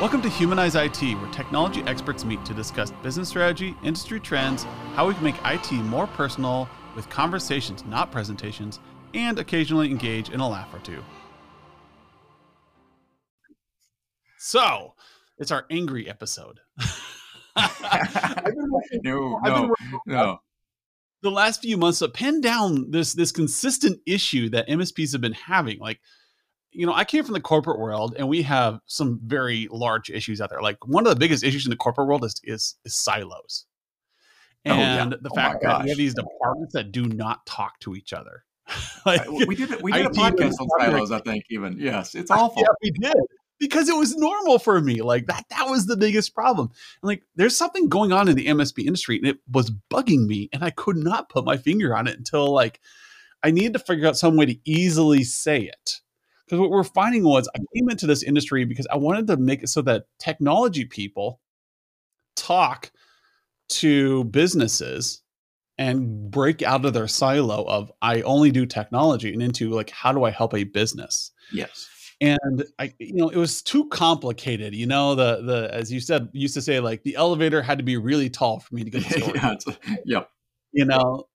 Welcome to Humanize IT, where technology experts meet to discuss business strategy, industry trends, how we can make IT more personal with conversations, not presentations, and occasionally engage in a laugh or two. So, it's our angry episode. no, no, no. The last few months to pin down this this consistent issue that MSPs have been having. Like, you know, I came from the corporate world, and we have some very large issues out there. Like one of the biggest issues in the corporate world is is, is silos, and oh, yeah. the oh fact that we have these departments that do not talk to each other. like, we did we did a podcast on silos, I think. Even yes, it's awful. Yeah, we did because it was normal for me. Like that, that was the biggest problem. And like there's something going on in the MSP industry and it was bugging me and I could not put my finger on it until like I needed to figure out some way to easily say it. Because what we're finding was I came into this industry because I wanted to make it so that technology people talk to businesses and break out of their silo of I only do technology and into like how do I help a business? Yes and I, you know, it was too complicated. You know, the the as you said, used to say like the elevator had to be really tall for me to get the story. yeah, yep. You know,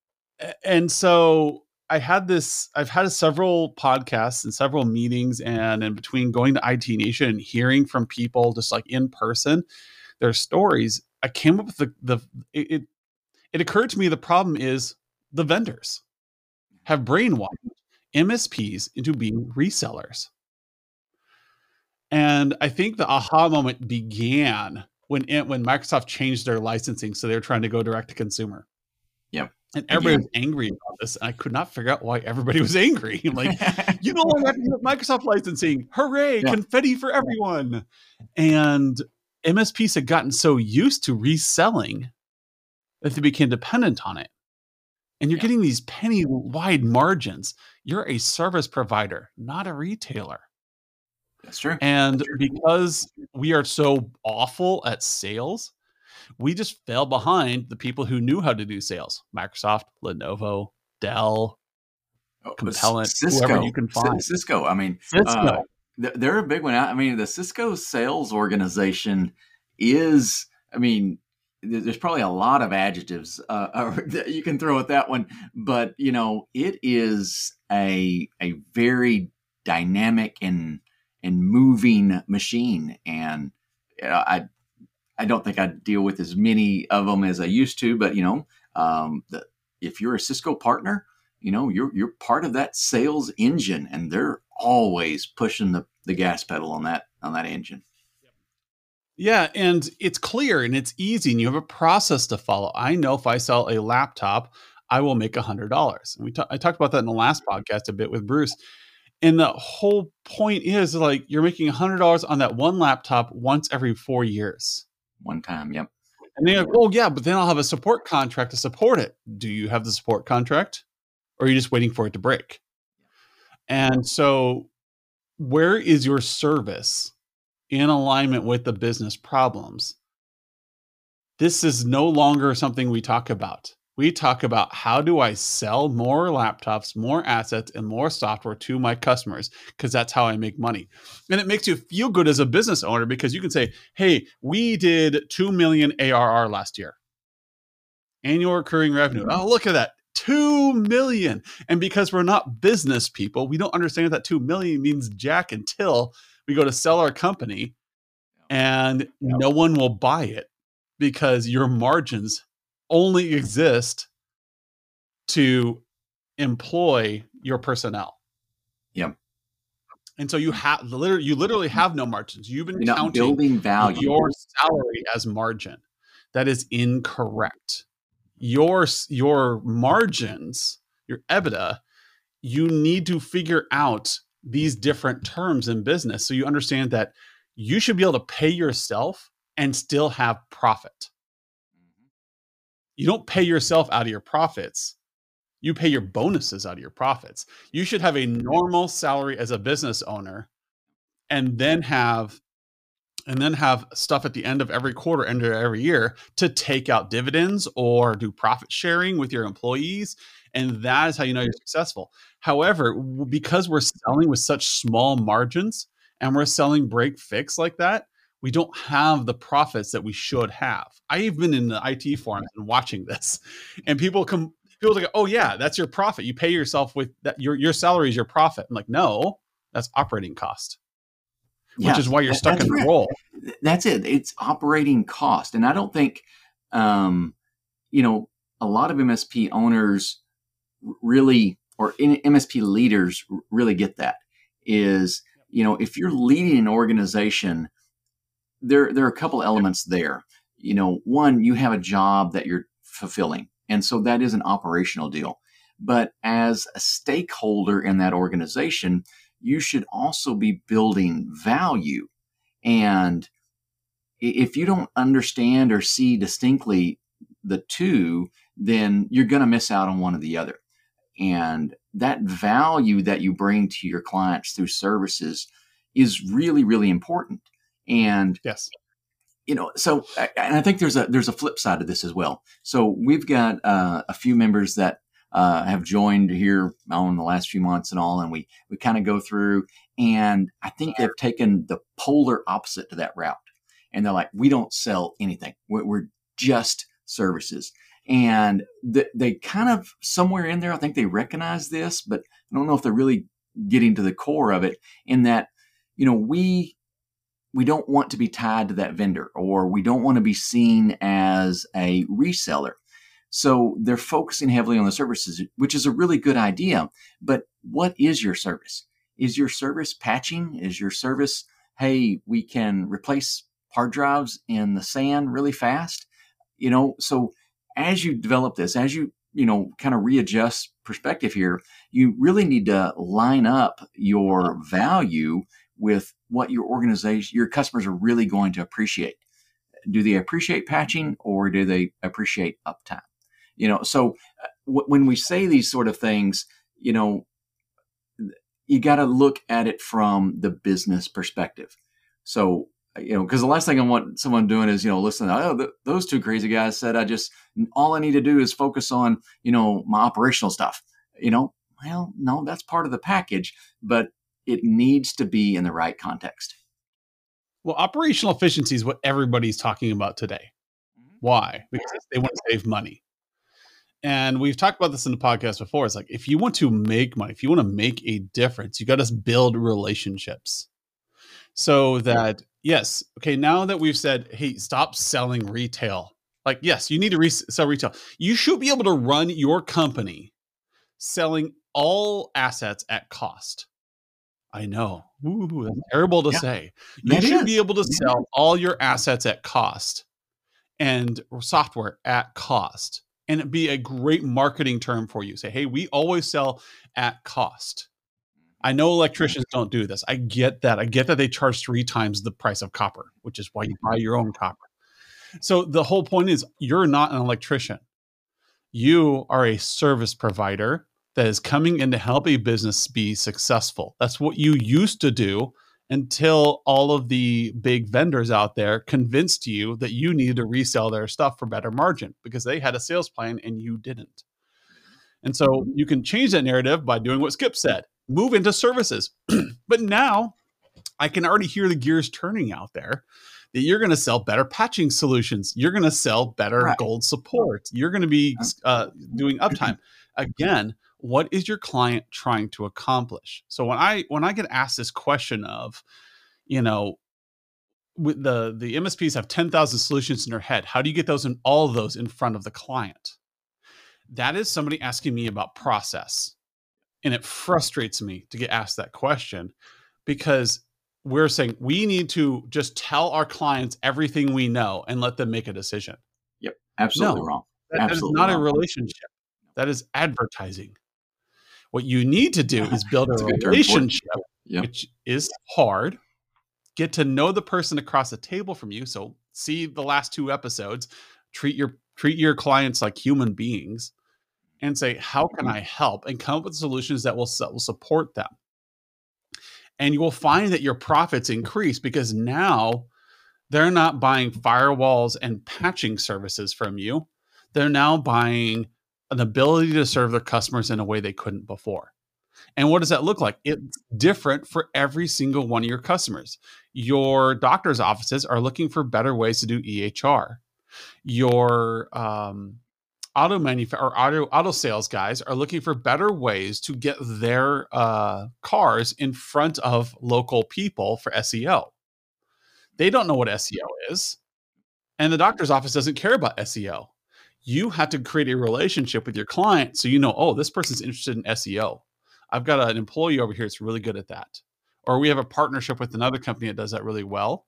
and so I had this. I've had several podcasts and several meetings, and in between going to IT Nation and hearing from people just like in person, their stories, I came up with the the it. It occurred to me the problem is the vendors have brainwashed MSPs into being resellers and I think the aha moment began when it, when Microsoft changed their licensing, so they were trying to go direct to consumer. Yep. And everybody was angry about this. And I could not figure out why everybody was angry. like, you know, Microsoft licensing, hooray, yeah. confetti for everyone. And MSPs had gotten so used to reselling that they became dependent on it. And you're yeah. getting these penny wide margins. You're a service provider, not a retailer. That's true. And That's true. because we are so awful at sales, we just fell behind the people who knew how to do sales. Microsoft, Lenovo, Dell, oh, Compellent, Cisco, whoever you can find. Cisco. I mean, Cisco. Uh, they're a big one. I mean, the Cisco sales organization is, I mean, there's probably a lot of adjectives uh, that you can throw at that one, but you know, it is a a very dynamic and and moving machine. And you know, I I don't think I deal with as many of them as I used to, but you know, um, the, if you're a Cisco partner, you know you're you're part of that sales engine, and they're always pushing the, the gas pedal on that on that engine. Yeah, and it's clear and it's easy, and you have a process to follow. I know if I sell a laptop, I will make a hundred dollars. And we t- I talked about that in the last podcast a bit with Bruce. And the whole point is like you're making a $100 on that one laptop once every four years. One time, yep. And they're like, oh, yeah, but then I'll have a support contract to support it. Do you have the support contract? Or are you just waiting for it to break? And so, where is your service in alignment with the business problems? This is no longer something we talk about we talk about how do I sell more laptops, more assets, and more software to my customers because that's how I make money. And it makes you feel good as a business owner because you can say, hey, we did 2 million ARR last year. Annual recurring revenue. Mm-hmm. Oh, look at that. 2 million. And because we're not business people, we don't understand that 2 million means jack until we go to sell our company and no one will buy it because your margins only exist to employ your personnel. Yep. And so you have literally you literally have no margins. You've been You're counting building value. your salary as margin. That is incorrect. Your your margins, your EBITDA, you need to figure out these different terms in business so you understand that you should be able to pay yourself and still have profit you don't pay yourself out of your profits. You pay your bonuses out of your profits. You should have a normal salary as a business owner and then have and then have stuff at the end of every quarter end of every year to take out dividends or do profit sharing with your employees and that is how you know you're successful. However because we're selling with such small margins and we're selling break fix like that we don't have the profits that we should have. I've been in the IT forums and watching this, and people come, people like, oh yeah, that's your profit. You pay yourself with that. Your your salary is your profit. I'm like, no, that's operating cost, which yeah, is why you're stuck in the right. role. That's it. It's operating cost, and I don't think, um, you know, a lot of MSP owners really or MSP leaders really get that is you know if you're leading an organization there there are a couple elements there. You know one you have a job that you're fulfilling and so that is an operational deal. But as a stakeholder in that organization you should also be building value. And if you don't understand or see distinctly the two then you're going to miss out on one or the other. And that value that you bring to your clients through services is really, really important. And yes, you know, so and I think there's a there's a flip side of this as well. So we've got uh, a few members that uh, have joined here in the last few months and all, and we we kind of go through, and I think they've taken the polar opposite to that route, and they're like, we don't sell anything, we're, we're just services. And th- they kind of somewhere in there i think they recognize this but i don't know if they're really getting to the core of it in that you know we we don't want to be tied to that vendor or we don't want to be seen as a reseller. So they're focusing heavily on the services which is a really good idea but what is your service? Is your service patching? Is your service hey we can replace hard drives in the sand really fast? You know so as you develop this, as you you know kind of readjust perspective here, you really need to line up your value with what your organization, your customers are really going to appreciate. Do they appreciate patching or do they appreciate uptime? You know, so uh, w- when we say these sort of things, you know, you got to look at it from the business perspective. So you know, because the last thing I want someone doing is, you know, listen, oh, th- those two crazy guys said I just, all I need to do is focus on, you know, my operational stuff. You know, well, no, that's part of the package, but it needs to be in the right context. Well, operational efficiency is what everybody's talking about today. Mm-hmm. Why? Because they want to save money. And we've talked about this in the podcast before. It's like if you want to make money, if you want to make a difference, you got to build relationships so that yes, okay, now that we've said, hey, stop selling retail. Like, yes, you need to re- sell retail. You should be able to run your company selling all assets at cost. I know. Ooh, that's terrible to yeah, say. You should is. be able to sell all your assets at cost and software at cost. And it be a great marketing term for you. Say, hey, we always sell at cost. I know electricians don't do this. I get that. I get that they charge three times the price of copper, which is why you buy your own copper. So the whole point is you're not an electrician. You are a service provider that is coming in to help a business be successful. That's what you used to do until all of the big vendors out there convinced you that you needed to resell their stuff for better margin because they had a sales plan and you didn't. And so you can change that narrative by doing what Skip said move into services. but now I can already hear the gears turning out there that you're going to sell better patching solutions. You're going to sell better right. gold support. You're going to be uh, doing uptime. Again, what is your client trying to accomplish? So when I when I get asked this question of, you know, with the the MSPs have 10,000 solutions in their head. How do you get those in all of those in front of the client? That is somebody asking me about process. And it frustrates me to get asked that question because we're saying we need to just tell our clients everything we know and let them make a decision. Yep. Absolutely no, wrong. That, absolutely that is not wrong. a relationship. That is advertising. What you need to do is build a, a relationship, yep. which is hard. Get to know the person across the table from you. So see the last two episodes. Treat your treat your clients like human beings and say, how can mm-hmm. I help? And come up with solutions that will, will support them. And you will find that your profits increase because now they're not buying firewalls and patching services from you. They're now buying an ability to serve their customers in a way they couldn't before. And what does that look like? It's different for every single one of your customers. Your doctor's offices are looking for better ways to do EHR. Your um, auto manufacturer or auto auto sales guys are looking for better ways to get their uh, cars in front of local people for SEO. They don't know what SEO is, and the doctor's office doesn't care about SEO. You have to create a relationship with your client so you know, oh, this person's interested in SEO. I've got an employee over here that's really good at that. Or we have a partnership with another company that does that really well.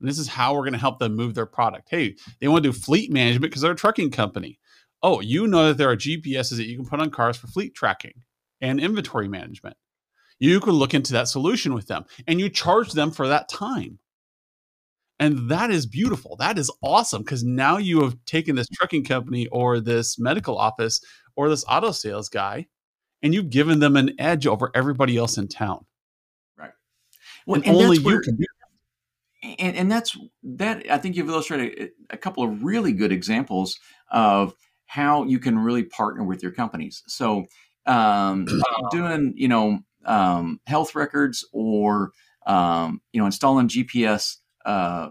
And this is how we're going to help them move their product. Hey, they want to do fleet management because they're a trucking company oh, you know that there are GPSs that you can put on cars for fleet tracking and inventory management. You can look into that solution with them and you charge them for that time. And that is beautiful. That is awesome because now you have taken this trucking company or this medical office or this auto sales guy and you've given them an edge over everybody else in town. Right. Well, and, and only you can do and, and that's that i think you've illustrated a couple of really good examples of how you can really partner with your companies. So, um, doing you know um, health records or um, you know installing GPS uh,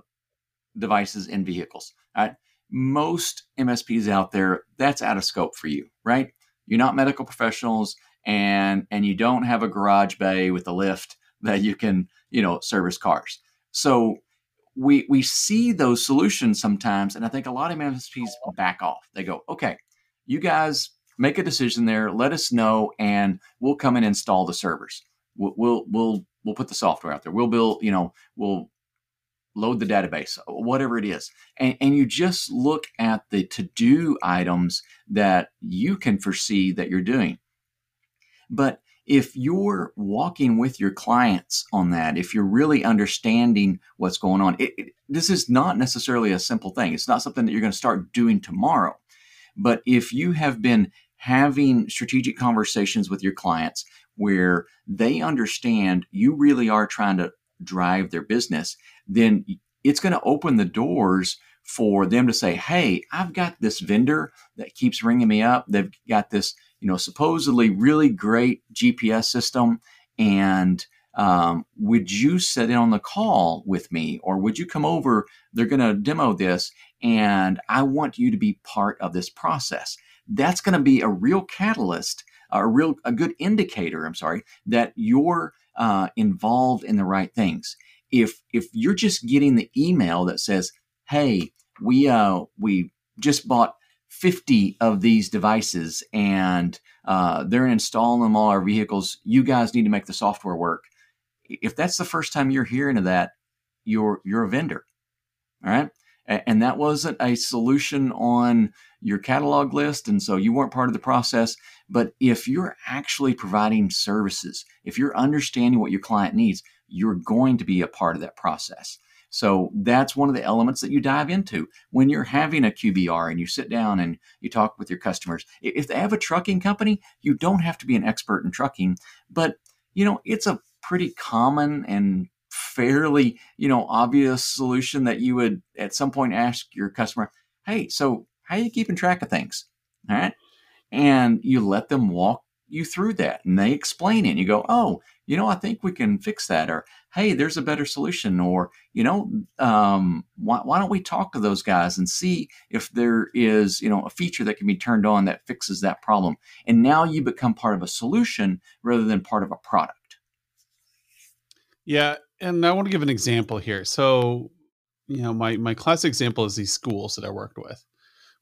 devices in vehicles. Right? Most MSPs out there, that's out of scope for you, right? You're not medical professionals, and and you don't have a garage bay with a lift that you can you know service cars. So we we see those solutions sometimes, and I think a lot of MSPs back off. They go, okay, you guys make a decision there. Let us know, and we'll come and install the servers. We'll we'll we'll, we'll put the software out there. We'll build, you know, we'll load the database, whatever it is, and, and you just look at the to do items that you can foresee that you're doing. But if you're walking with your clients on that, if you're really understanding what's going on, it, it, this is not necessarily a simple thing. It's not something that you're going to start doing tomorrow. But if you have been having strategic conversations with your clients where they understand you really are trying to drive their business, then it's going to open the doors for them to say, Hey, I've got this vendor that keeps ringing me up. They've got this you know, supposedly really great GPS system. And um, would you sit in on the call with me or would you come over? They're going to demo this and I want you to be part of this process. That's going to be a real catalyst, a real, a good indicator, I'm sorry, that you're uh, involved in the right things. If, if you're just getting the email that says, Hey, we, uh, we just bought 50 of these devices and uh, they're installing them all our vehicles. You guys need to make the software work. If that's the first time you're hearing of that, you're you're a vendor, all right. And that wasn't a solution on your catalog list, and so you weren't part of the process. But if you're actually providing services, if you're understanding what your client needs, you're going to be a part of that process. So that's one of the elements that you dive into when you're having a QBR and you sit down and you talk with your customers. If they have a trucking company, you don't have to be an expert in trucking, but you know, it's a pretty common and fairly, you know, obvious solution that you would at some point ask your customer, "Hey, so how are you keeping track of things?" All right? And you let them walk you through that and they explain it and you go, "Oh, you know, I think we can fix that," or hey, there's a better solution, or you know, um, why, why don't we talk to those guys and see if there is you know a feature that can be turned on that fixes that problem, and now you become part of a solution rather than part of a product. Yeah, and I want to give an example here. So, you know, my my classic example is these schools that I worked with.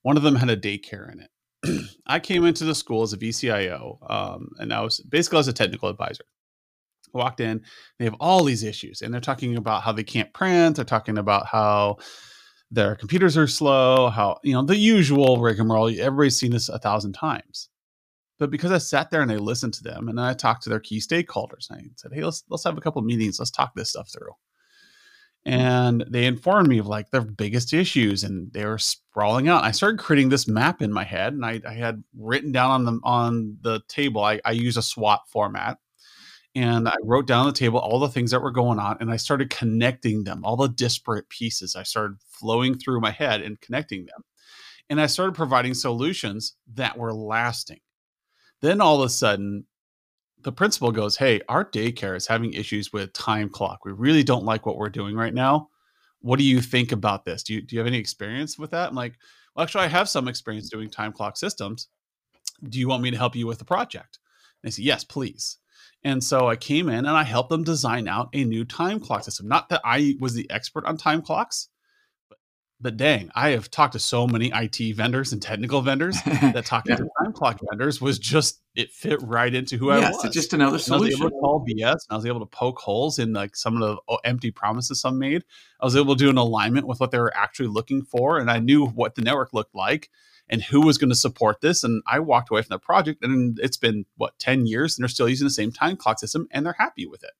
One of them had a daycare in it. I came into the school as a VCIO, um, and I was basically as a technical advisor walked in, they have all these issues, and they're talking about how they can't print. They're talking about how their computers are slow, how you know the usual rigmarole. Everybody's seen this a thousand times. But because I sat there and I listened to them, and then I talked to their key stakeholders, and I said, "Hey, let's let's have a couple of meetings. Let's talk this stuff through." Mm. And they informed me of like their biggest issues, and they were sprawling out. I started creating this map in my head, and I, I had written down on the on the table. I, I use a SWOT format, and I wrote down on the table all the things that were going on and I started connecting them, all the disparate pieces. I started flowing through my head and connecting them. And I started providing solutions that were lasting. Then all of a sudden, the principal goes, Hey, our daycare is having issues with time clock. We really don't like what we're doing right now. What do you think about this? Do you, do you have any experience with that? I'm like, Well, actually, I have some experience doing time clock systems. Do you want me to help you with the project? And they say, Yes, please. And so I came in and I helped them design out a new time clock system. Not that I was the expert on time clocks, but dang, I have talked to so many IT vendors and technical vendors that talking yeah. to time clock vendors was just it fit right into who yes, I was. It's just another solution. I was able to call BS and I was able to poke holes in like some of the oh, empty promises some made. I was able to do an alignment with what they were actually looking for, and I knew what the network looked like and who was going to support this. And I walked away from the project, and it's been what ten years, and they're still using the same time clock system, and they're happy with it.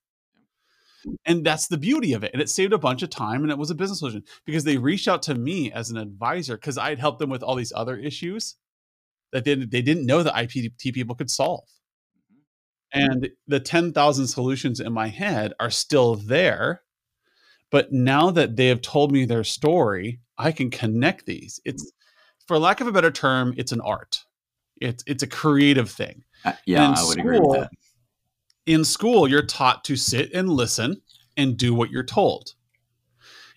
And that's the beauty of it. And it saved a bunch of time and it was a business solution because they reached out to me as an advisor because I had helped them with all these other issues that they, they didn't know that IPT people could solve. And the 10,000 solutions in my head are still there. But now that they have told me their story, I can connect these. It's, for lack of a better term, it's an art. It's it's a creative thing. Uh, yeah, I would school, agree with that in school, you're taught to sit and listen and do what you're told.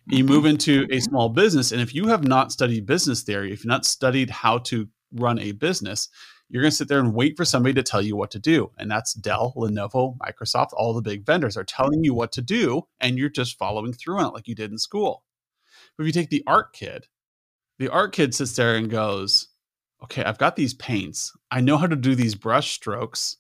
You move mm-hmm. into a small business, and if you have not studied business theory, if you've not studied how to run a business, you're going to sit there and wait for somebody to tell you what to do. And that's Dell, Lenovo, Microsoft, all the big vendors are telling you what to do, and you're just following through on it like you did in school. But if you take the art kid, the art kid sits there and goes, Okay, I've got these paints. I know how to do these brush strokes.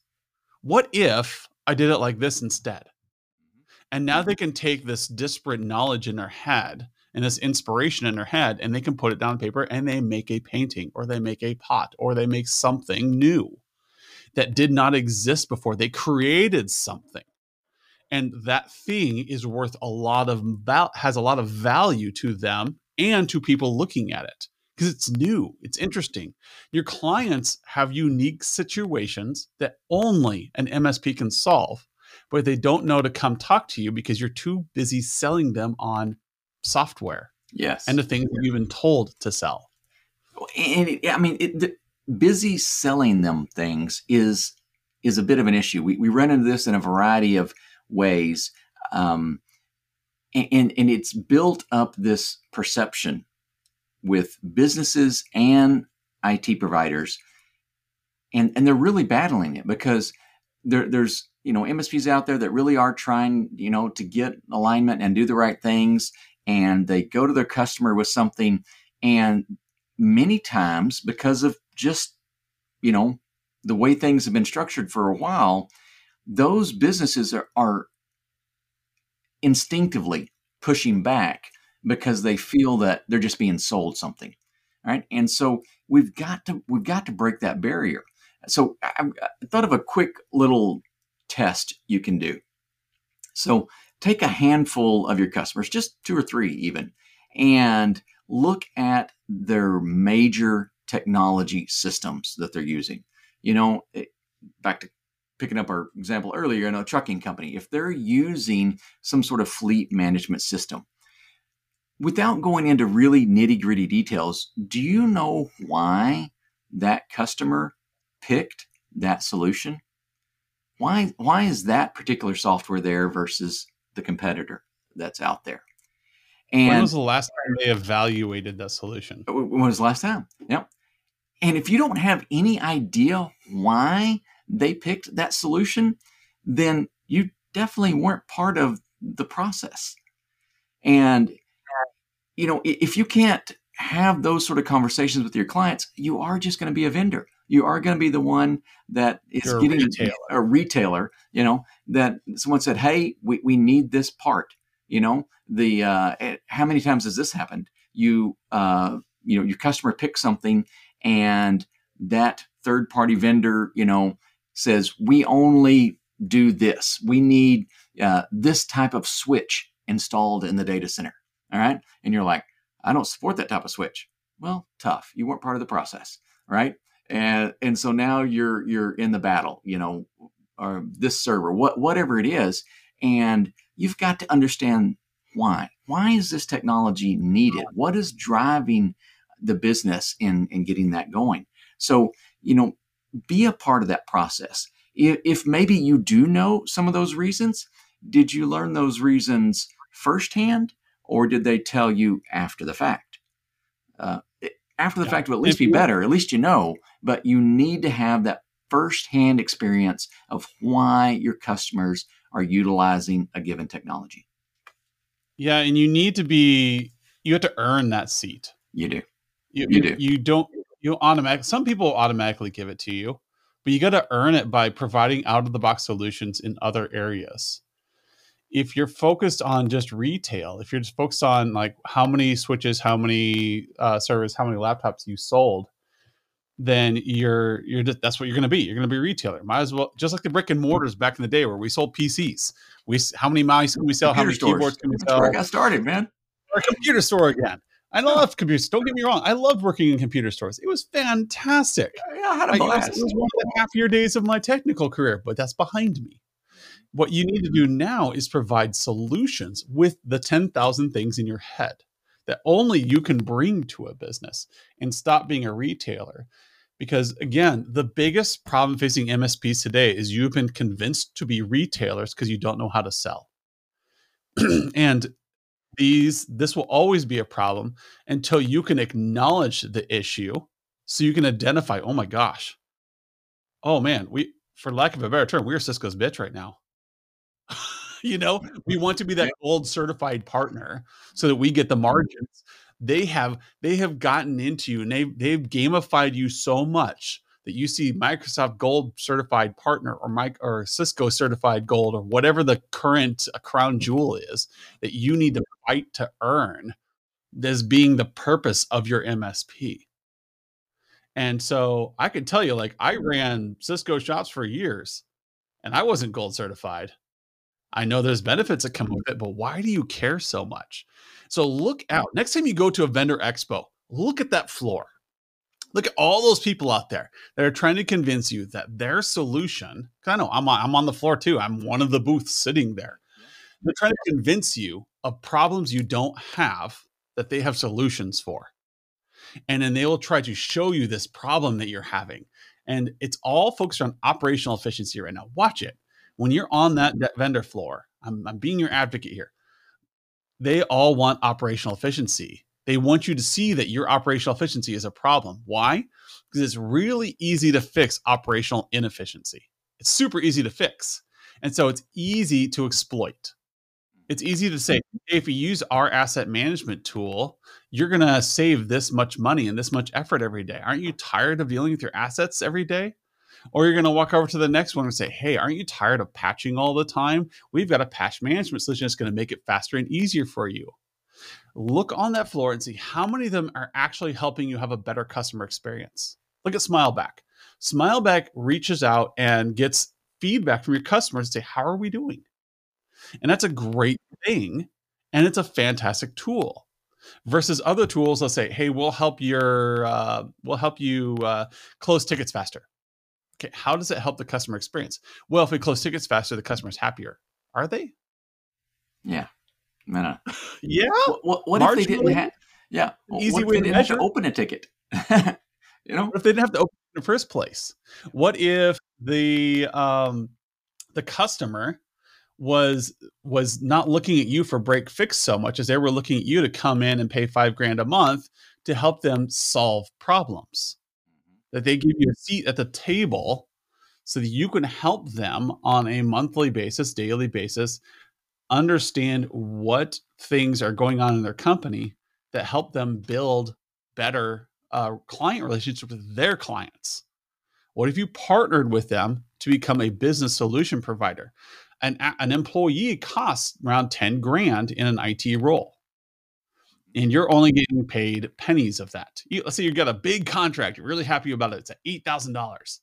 What if I did it like this instead. Mm-hmm. And now they can take this disparate knowledge in their head and this inspiration in their head and they can put it down on paper and they make a painting or they make a pot or they make something new that did not exist before. They created something. And that thing is worth a lot of val- has a lot of value to them and to people looking at it because it's new, it's interesting. Your clients have unique situations that only an MSP can solve, but they don't know to come talk to you because you're too busy selling them on software. Yes. And the things you've been told to sell. And it, I mean, it, the, busy selling them things is is a bit of an issue. We, we run into this in a variety of ways. Um, and, and it's built up this perception with businesses and IT providers, and and they're really battling it because there, there's you know MSPs out there that really are trying you know to get alignment and do the right things, and they go to their customer with something, and many times because of just you know the way things have been structured for a while, those businesses are, are instinctively pushing back because they feel that they're just being sold something right? And so we've got to we've got to break that barrier. So I, I thought of a quick little test you can do. So take a handful of your customers just two or three even and look at their major technology systems that they're using. You know it, back to picking up our example earlier in a trucking company. If they're using some sort of fleet management system without going into really nitty gritty details, do you know why that customer picked that solution? Why, why is that particular software there versus the competitor that's out there? And when was the last time they evaluated that solution? When was the last time? Yep. And if you don't have any idea why they picked that solution, then you definitely weren't part of the process. And you know, if you can't have those sort of conversations with your clients, you are just going to be a vendor. You are going to be the one that is You're getting a retailer. a retailer, you know, that someone said, Hey, we, we need this part, you know, the, uh, eh, how many times has this happened? You, uh, you know, your customer picks something and that third party vendor, you know, says, we only do this. We need uh, this type of switch installed in the data center. All right. And you're like, I don't support that type of switch. Well, tough. You weren't part of the process. Right. And and so now you're you're in the battle, you know, or this server, what whatever it is. And you've got to understand why. Why is this technology needed? What is driving the business in, in getting that going? So, you know, be a part of that process. if, if maybe you do know some of those reasons, did you learn those reasons firsthand or did they tell you after the fact? Uh, after the yeah. fact would at least be better. At least you know, but you need to have that firsthand experience of why your customers are utilizing a given technology. Yeah, and you need to be you have to earn that seat. You do. You, you do. You don't you automatic some people automatically give it to you, but you got to earn it by providing out of the box solutions in other areas. If you're focused on just retail, if you're just focused on like how many switches, how many uh, servers, how many laptops you sold, then you're you're just, that's what you're going to be. You're going to be a retailer. Might as well just like the brick and mortars back in the day where we sold PCs. We how many mice can we sell? Computer how many stores. keyboards can we sell? That's where I got started, man. Our computer store again. I love computers. Don't get me wrong. I loved working in computer stores. It was fantastic. Yeah, I had a blast. It was, it was one of the happier days of my technical career, but that's behind me. What you need to do now is provide solutions with the 10,000 things in your head that only you can bring to a business and stop being a retailer. Because again, the biggest problem facing MSPs today is you've been convinced to be retailers because you don't know how to sell. and these this will always be a problem until you can acknowledge the issue so you can identify, oh my gosh. Oh man, we for lack of a better term, we're Cisco's bitch right now. you know, we want to be that gold certified partner so that we get the mm-hmm. margins. They have they have gotten into you and they've they've gamified you so much that you see Microsoft Gold certified partner or Mike or Cisco certified Gold or whatever the current uh, crown jewel is that you need to fight to earn as being the purpose of your MSP. And so I can tell you, like I ran Cisco shops for years and I wasn't gold certified. I know there's benefits that come with it, but why do you care so much? So look out. Next time you go to a vendor expo, look at that floor Look at all those people out there that are trying to convince you that their solution, I know I'm on, I'm on the floor too. I'm one of the booths sitting there. They're trying to convince you of problems you don't have that they have solutions for. And then they will try to show you this problem that you're having. And it's all focused on operational efficiency right now. Watch it. When you're on that, vendor floor, I'm, I'm being your advocate here. They all want operational efficiency they want you to see that your operational efficiency is a problem. Why? Because it's really easy to fix operational inefficiency. It's super easy to fix. And so it's easy to exploit. It's easy to say, mm-hmm. hey, if you use our asset management tool, you're going to save this much money and this much effort every day. Aren't you tired of dealing with your assets every day? Or you're going to walk over to the next one and say, hey, aren't you tired of patching all the time? We've got a patch management solution that's going to make it faster and easier for you look on that floor and see how many of them are actually helping you have a better customer experience. Look at Smileback. Smileback reaches out and gets feedback from your customers and say, How are we doing? And that's a great thing. And it's a fantastic tool versus other tools that say, Hey, we'll help your, uh, we'll help you uh, close tickets faster. Okay. How does it help the customer experience? Well, if we close tickets faster, the customer's happier. Are they? Yeah. Yeah. What, what, what if they didn't have? Yeah. Easy way to have to open a ticket. you know, what if they didn't have to open in the first place? What if the um the customer was was not looking at you for break fix so much as they were looking at you to come in and pay five grand a month to help them solve problems. That they give you a seat at the table so that you can help them on a monthly basis, daily basis, understand what things are going on in their company that help them build better uh, client relationships with their clients. What if you partnered with them to become a business solution provider? An, an employee costs around 10 grand in an IT role. And you're only getting paid pennies of that. You, let's say you got a big contract, you're really happy about it, it's at $8,000.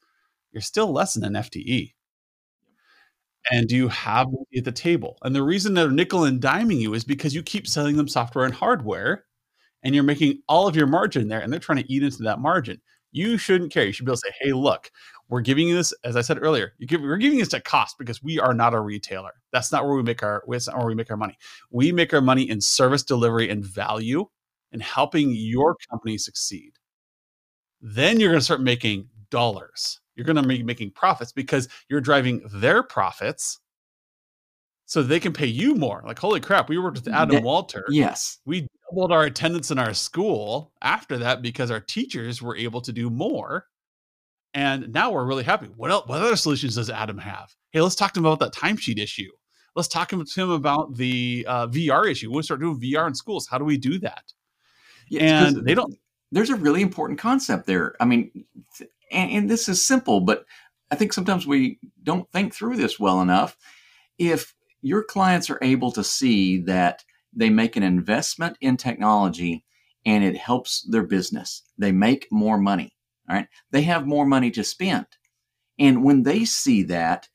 You're still less than an FTE and you have at the table. And the reason they're nickel and diming you is because you keep selling them software and hardware and you're making all of your margin there and they're trying to eat into that margin. You shouldn't care. You should be able to say, hey, look, we're giving you this, as I said earlier, give, we're giving this at cost because we are not a retailer. That's not where we make our that's not where we make our money. We make our money in service delivery and value and helping your company succeed. Then you're going to start making dollars You're going to be making profits because you're driving their profits so they can pay you more. Like, holy crap, we worked with Adam that, Walter. Yes. We doubled our attendance in our school after that because our teachers were able to do more. And now we're really happy. What else, what other solutions does Adam have? Hey, let's talk to him about that timesheet issue. Let's talk to him about the uh, VR issue. We'll start doing VR in schools. How do we do that? Yeah, and they don't. There's a really important concept there. I mean, and, and this is simple, but I think sometimes we don't think through this well enough. If your clients are able to see that they make an investment in technology and it helps their business, they make more money. All right. They have more money to spend. And when they see that,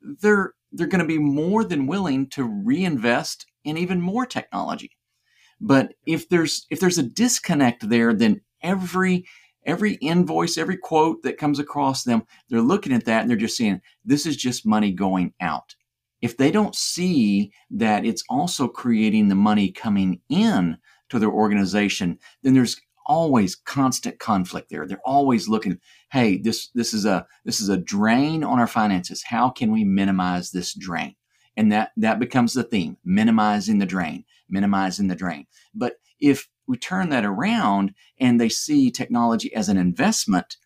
they're they're going to be more than willing to reinvest in even more technology. But if there's if there's a disconnect there, then every every invoice, every quote that comes across them, they're looking at that and they're just saying, this is just money going out. If they don't see that it's also creating the money coming in to their organization, then there's always constant conflict there. They're always looking, hey, this this is a this is a drain on our finances. How can we minimize this drain? And that that becomes the theme, minimizing the drain, minimizing the drain. But if we turn that around and they see technology as an investment,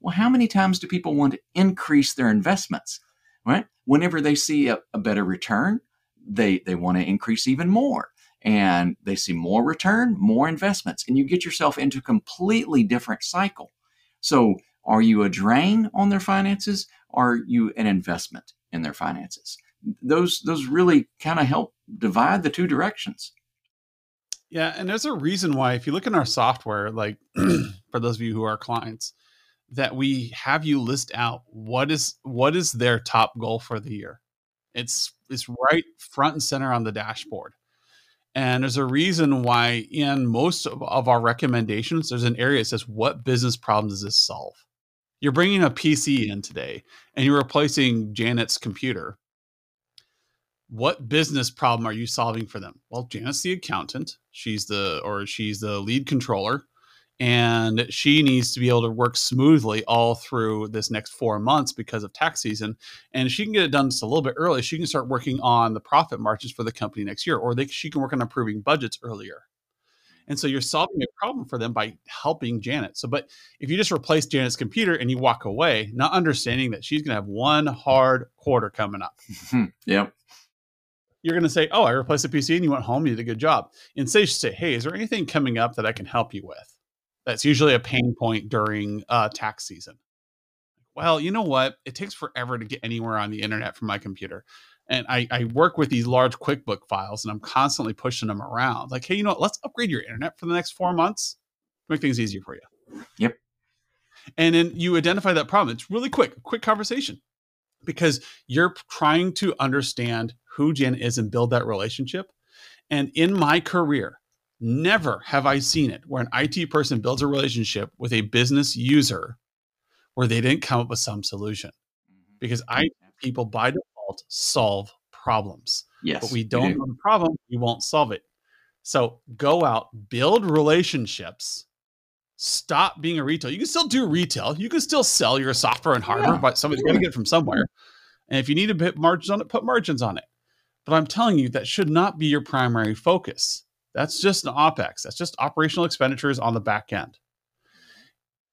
well, how many times do people want to increase their investments? Right? Whenever they see a, a better return, they they want to increase even more and they see more return, more investments, and you get yourself into a completely different cycle. So, are you a drain on their finances? Are you an investment in their finances? Those those really kind of help divide the two directions. Yeah, and there's a reason why if you look in our software, like for those of you who are clients, that we have you list out what is what is their top goal for the year. It's it's right front and center on the dashboard. And there's a reason why in most of, of our recommendations, there's an area that says, what business problem does this solve? You're bringing a PC in today and you're replacing Janet's computer. What business problem are you solving for them? Well, Janet's the accountant. She's the, or she's the lead controller and she needs to be able to work smoothly all through this next four months because of tax season. And she can get it done just a little bit early, she can start working on the profit margins for the company next year, or they, she can work on improving budgets earlier. And so you're solving a problem for them by helping Janet. So, but if you just replace Janet's computer and you walk away, not understanding that she's going to have one hard quarter coming up. Mm-hmm. yep. You're going to say, Oh, I replaced the PC and you went home, you did a good job. Instead, you say, Hey, is there anything coming up that I can help you with? That's usually a pain point during uh, tax season. Well, you know what? It takes forever to get anywhere on the internet from my computer. And I, I work with these large QuickBook files and I'm constantly pushing them around. Like, hey, you know what? Let's upgrade your internet for the next four months. To make things easier for you. Yep. And then you identify that problem. It's really quick, quick conversation because you're trying to understand who Jen is and build that relationship. And in my career, Never have I seen it where an IT person builds a relationship with a business user where they didn't come up with some solution. Mm-hmm. Because IT people by default solve problems. Yes. But we don't know the problem, we won't solve it. So go out, build relationships, stop being a retail. You can still do retail. You can still sell your software and hardware, yeah. but somebody's to get it from somewhere. And if you need to put margins on it, put margins on it. But I'm telling you, that should not be your primary focus. That's just an OPEX. That's just operational expenditures on the back end.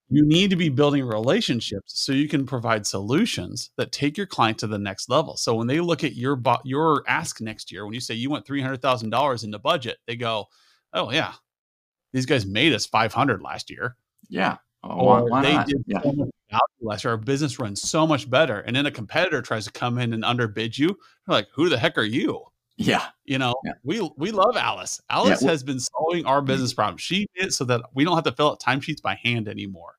You need to be building relationships so you can provide solutions that take your client to the next level. So when they look at your your ask next year, when you say you want three hundred thousand dollars in the budget, they go, "Oh yeah, these guys made us five hundred last year." Yeah, oh, or why, why they not? did yeah. so much last year. Our business runs so much better, and then a competitor tries to come in and underbid you. You're like, "Who the heck are you?" Yeah. You know, yeah. we we love Alice. Alice yeah. has been solving our business problem. She did so that we don't have to fill out timesheets by hand anymore.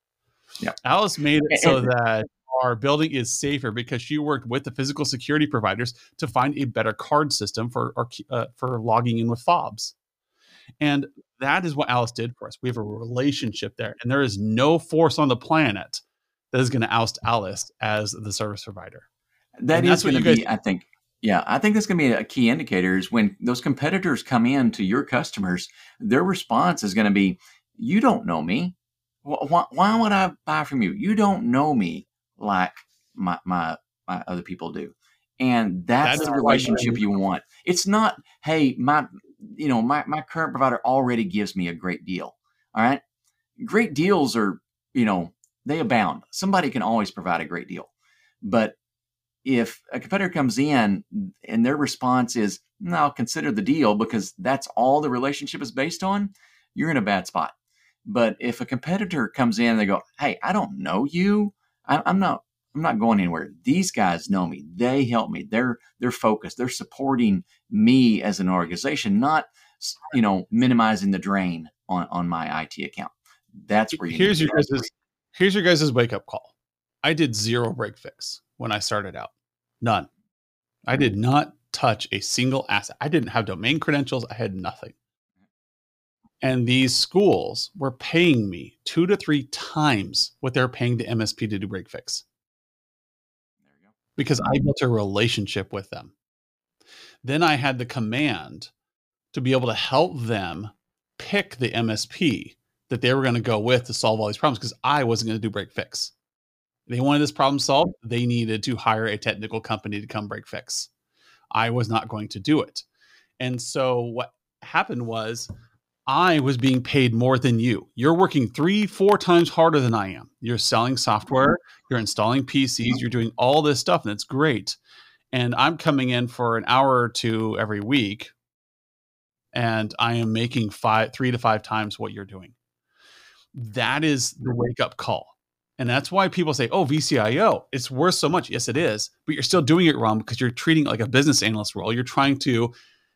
Yeah. Alice made it so that our building is safer because she worked with the physical security providers to find a better card system for our, uh, for logging in with fobs. And that is what Alice did for us. We have a relationship there, and there is no force on the planet that is going to oust Alice as the service provider. That is going to be, I think, yeah, I think that's going to be a key indicator is when those competitors come in to your customers, their response is going to be, "You don't know me. Why, why would I buy from you? You don't know me. like my my, my other people do. And that's, that's the relationship you want. It's not, hey, my you know, my, my current provider already gives me a great deal. All right. Great deals are, you know, they abound. Somebody can always provide a great deal. But if a competitor comes in and their response is, no, I'll consider the deal because that's all the relationship is based on, you're in a bad spot. But if a competitor comes in and they go, hey, I don't know you, I, I'm not I'm not going anywhere. These guys know me. They help me. They're they're focused. They're supporting me as an organization, not you know minimizing the drain on on my IT account. That's where you here's your guys' here's your guys' wake up call. I did zero break fix when I started out. None. I did not touch a single asset. I didn't have domain credentials. I had nothing. And these schools were paying me two to three times what they're paying the MSP to do break fix. Because I built a relationship with them. Then I had the command to be able to help them pick the MSP that they were going to go with to solve all these problems because I wasn't going to do break fix. They wanted this problem solved. They needed to hire a technical company to come break fix. I was not going to do it. And so what happened was I was being paid more than you. You're working three, four times harder than I am. You're selling software, you're installing PCs, mm-hmm. you're doing all this stuff, and it's great. And I'm coming in for an hour or two every week, and I am making five, three to five times what you're doing. That is the wake up call. And that's why people say, oh, VCIO, it's worth so much. Yes, it is, but you're still doing it wrong because you're treating it like a business analyst role. You're trying to,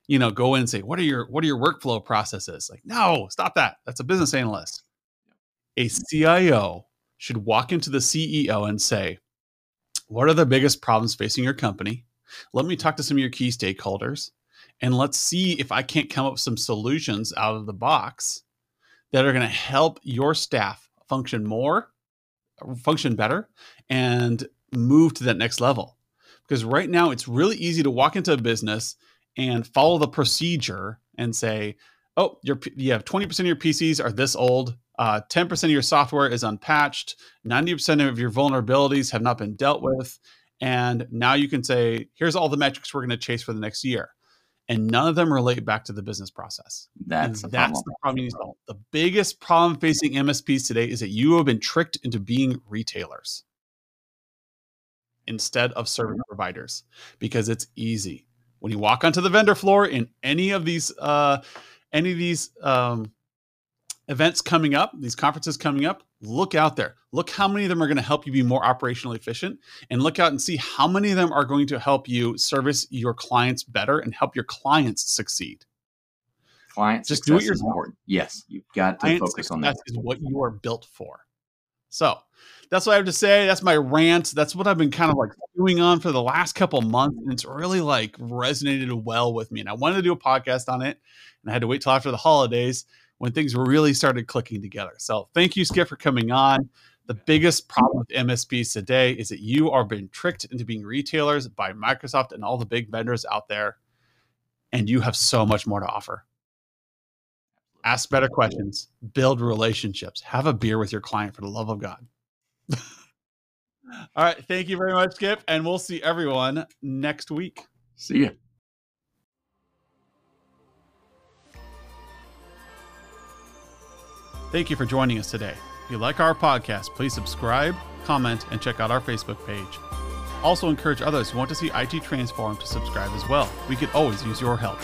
you know, go in and say, what are your what are your workflow processes? Like, no, stop that. That's a business analyst. A CIO should walk into the CEO and say, what are the biggest problems facing your company? Let me talk to some of your key stakeholders and let's see if I can't come up with some solutions out of the box that are going to help your staff function more function better and move to that next level. Because right now it's really easy to walk into a business and follow the procedure and say, oh, you you have 20% of your PCs are this old, uh, 10% of your software is unpatched, 90% of your vulnerabilities have not been dealt with. And now you can say, here's all the metrics we're going to chase for the next year and none of them relate back to the business process. That's, the, that's problem. the problem you solve. The biggest problem facing MSPs today is that you have been tricked into being retailers instead of service mm-hmm. providers because it's easy. When you walk onto the vendor floor in any of these uh, any of these um, events coming up, these conferences coming up, look out there. Look how many of them are going to help you be more operationally efficient and look out and see how many of them are going to help you service your clients better and help your clients succeed. Client just do it yourself. Yes, you've got to Client focus on that. that. Is what you are built for. So that's what I have to say. That's my rant. That's what I've been kind of like doing on for the last couple months, and it's really like resonated well with me. And I wanted to do a podcast on it, and I had to wait till after the holidays when things really started clicking together. So thank you, Skip, for coming on. The biggest problem with MSPs today is that you are being tricked into being retailers by Microsoft and all the big vendors out there, and you have so much more to offer. Ask better questions, build relationships, have a beer with your client for the love of God. all right. Thank you very much, Skip. And we'll see everyone next week. See you. Thank you for joining us today. If you like our podcast, please subscribe, comment, and check out our Facebook page. Also, encourage others who want to see IT transform to subscribe as well. We could always use your help.